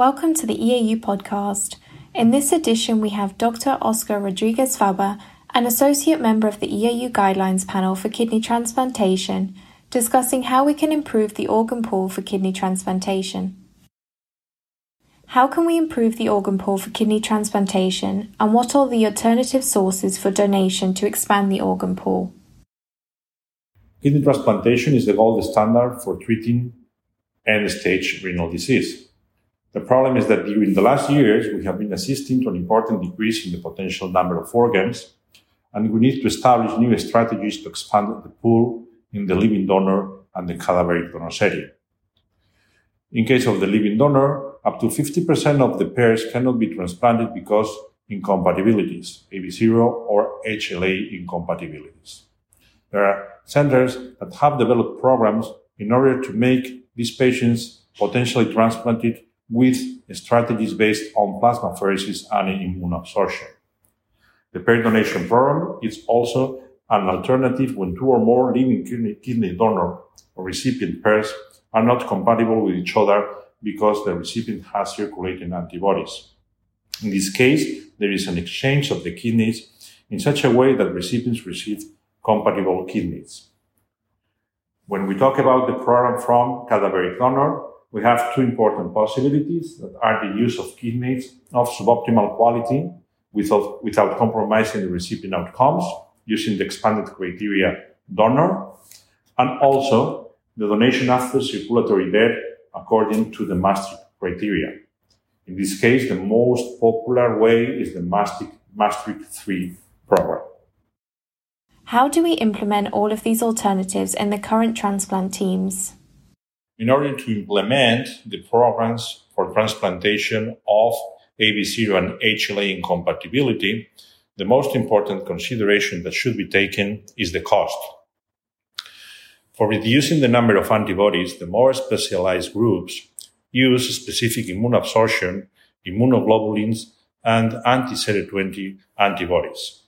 Welcome to the EAU podcast. In this edition, we have Dr. Oscar Rodriguez Faba, an associate member of the EAU Guidelines panel for kidney transplantation, discussing how we can improve the organ pool for kidney transplantation. How can we improve the organ pool for kidney transplantation, and what are the alternative sources for donation to expand the organ pool? Kidney transplantation is the gold standard for treating end stage renal disease. The problem is that during the last years, we have been assisting to an important decrease in the potential number of organs, and we need to establish new strategies to expand the pool in the living donor and the cadaveric donor setting. In case of the living donor, up to 50% of the pairs cannot be transplanted because incompatibilities, ABO or HLA incompatibilities. There are centers that have developed programs in order to make these patients potentially transplanted with strategies based on plasmapheresis and immune immunoabsorption. The pair donation program is also an alternative when two or more living kidney donor or recipient pairs are not compatible with each other because the recipient has circulating antibodies. In this case, there is an exchange of the kidneys in such a way that recipients receive compatible kidneys. When we talk about the program from cadaveric donor, we have two important possibilities that are the use of kidneys of suboptimal quality without, without compromising the recipient outcomes using the expanded criteria donor, and also the donation after circulatory death according to the Maastricht criteria. In this case, the most popular way is the Maastricht, Maastricht 3 program. How do we implement all of these alternatives in the current transplant teams? In order to implement the programs for transplantation of ABO and HLA incompatibility, the most important consideration that should be taken is the cost. For reducing the number of antibodies, the more specialized groups use specific immune absorption, immunoglobulins, and anti-CD20 antibodies.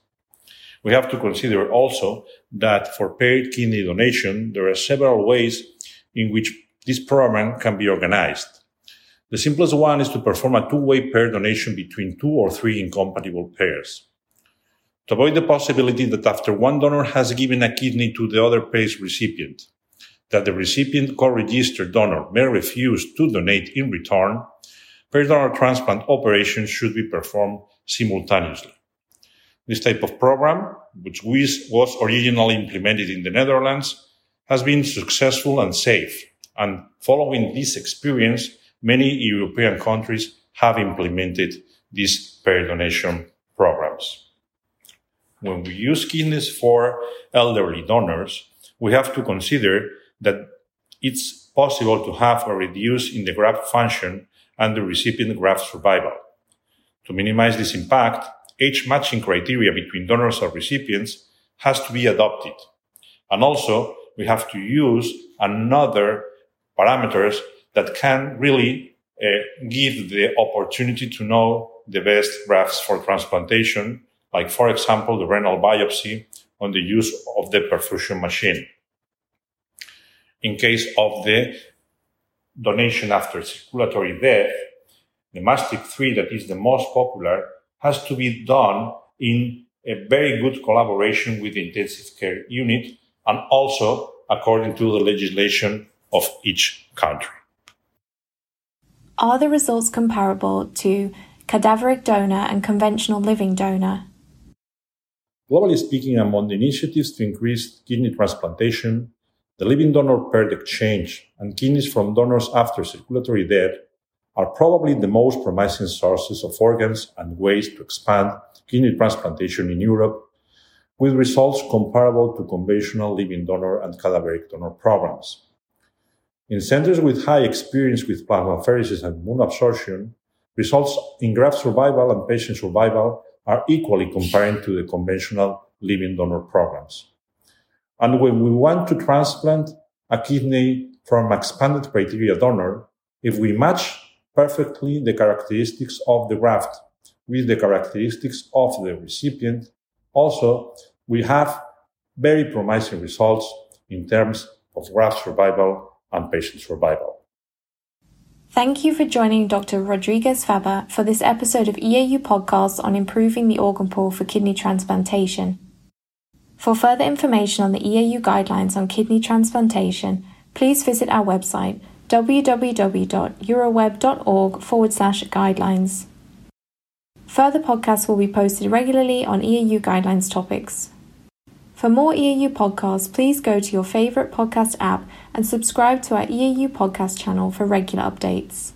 We have to consider also that for paired kidney donation, there are several ways in which this program can be organized. The simplest one is to perform a two-way pair donation between two or three incompatible pairs. To avoid the possibility that after one donor has given a kidney to the other pair's recipient, that the recipient co-registered donor may refuse to donate in return, pair donor transplant operations should be performed simultaneously. This type of program, which was originally implemented in the Netherlands, has been successful and safe. And following this experience, many European countries have implemented these pair donation programs. When we use kidneys for elderly donors, we have to consider that it's possible to have a reduce in the graft function and the recipient graft survival. To minimize this impact, age matching criteria between donors or recipients has to be adopted. And also, we have to use another parameters that can really uh, give the opportunity to know the best grafts for transplantation, like, for example, the renal biopsy on the use of the perfusion machine. In case of the donation after circulatory death, the Maastricht 3 that is the most popular has to be done in a very good collaboration with the intensive care unit and also according to the legislation of each country. Are the results comparable to cadaveric donor and conventional living donor? Globally speaking, among the initiatives to increase kidney transplantation, the living donor paired exchange and kidneys from donors after circulatory death are probably the most promising sources of organs and ways to expand kidney transplantation in Europe, with results comparable to conventional living donor and cadaveric donor programs. In centers with high experience with plasmapheresis and immune absorption, results in graft survival and patient survival are equally comparing to the conventional living donor programs. And when we want to transplant a kidney from expanded criteria donor, if we match perfectly the characteristics of the graft with the characteristics of the recipient. Also, we have very promising results in terms of graft survival and patient survival. Thank you for joining Dr. Rodriguez Faba for this episode of EAU podcast on improving the organ pool for kidney transplantation. For further information on the EAU guidelines on kidney transplantation, please visit our website www.uroweb.org forward slash guidelines. Further podcasts will be posted regularly on EAU guidelines topics. For more EAU podcasts, please go to your favourite podcast app and subscribe to our EAU podcast channel for regular updates.